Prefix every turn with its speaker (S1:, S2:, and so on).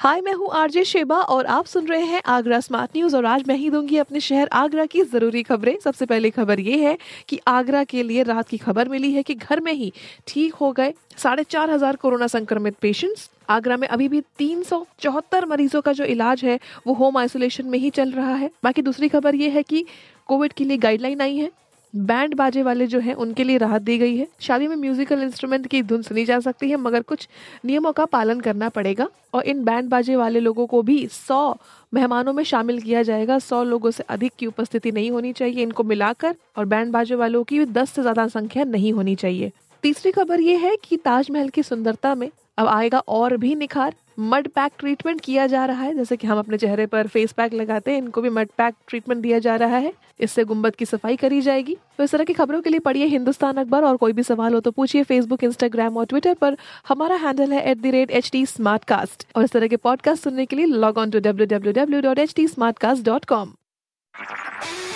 S1: हाय, मैं हूँ RJ Sheba और आप सुन रहे हैं आगरा स्मार्ट न्यूज़ और आज मैं ही दूँगी अपने शहर आगरा की ज़रूरी खबरें। सबसे पहली खबर ये है कि आगरा के लिए रात की खबर मिली है कि घर में ही ठीक हो गए साढ़े चार हज़ार कोरोना संक्रमित पेशेंट्स। आगरा में अभी भी तीन सौ चौहत्तर मरीजों का जो इलाज है, वो होम आइसोलेशन में ही चल रहा है। बाकी दूसरी खबर ये है कि कोविड के लिए गाइडलाइन आई है। बैंड बाजे वाले जो हैं, उनके लिए राहत दी गई है। शादी में म्यूजिकल इंस्ट्रूमेंट की धुन सुनी जा सकती है, मगर कुछ नियमों का पालन करना पड़ेगा और इन बैंड बाजे वाले लोगों को भी सौ मेहमानों में शामिल किया जाएगा। सौ लोगों से अधिक की उपस्थिति नहीं होनी चाहिए। इनको मिलाकर और बैंड बाजे वालों की दस से ज़्यादा संख्या नहीं होनी चाहिए। तीसरी खबर ये है कि ताजमहल की सुंदरता में अब आएगा और भी निखार। मड पैक ट्रीटमेंट किया जा रहा है, जैसे कि हम अपने चेहरे पर फेस पैक लगाते हैं, इनको भी मड पैक ट्रीटमेंट दिया जा रहा है। इससे गुंबद की सफ़ाई करी जाएगी। तो इस तरह की खबरों के लिए पढ़िए हिंदुस्तान अखबार, और कोई भी सवाल हो तो पूछिए फेसबुक इंस्टाग्राम और ट्विटर पर। हमारा हैंडल है at the rate H T और इस तरह के पॉडकास्ट सुनने के लिए log on to W W W dot H T Smartcast dot com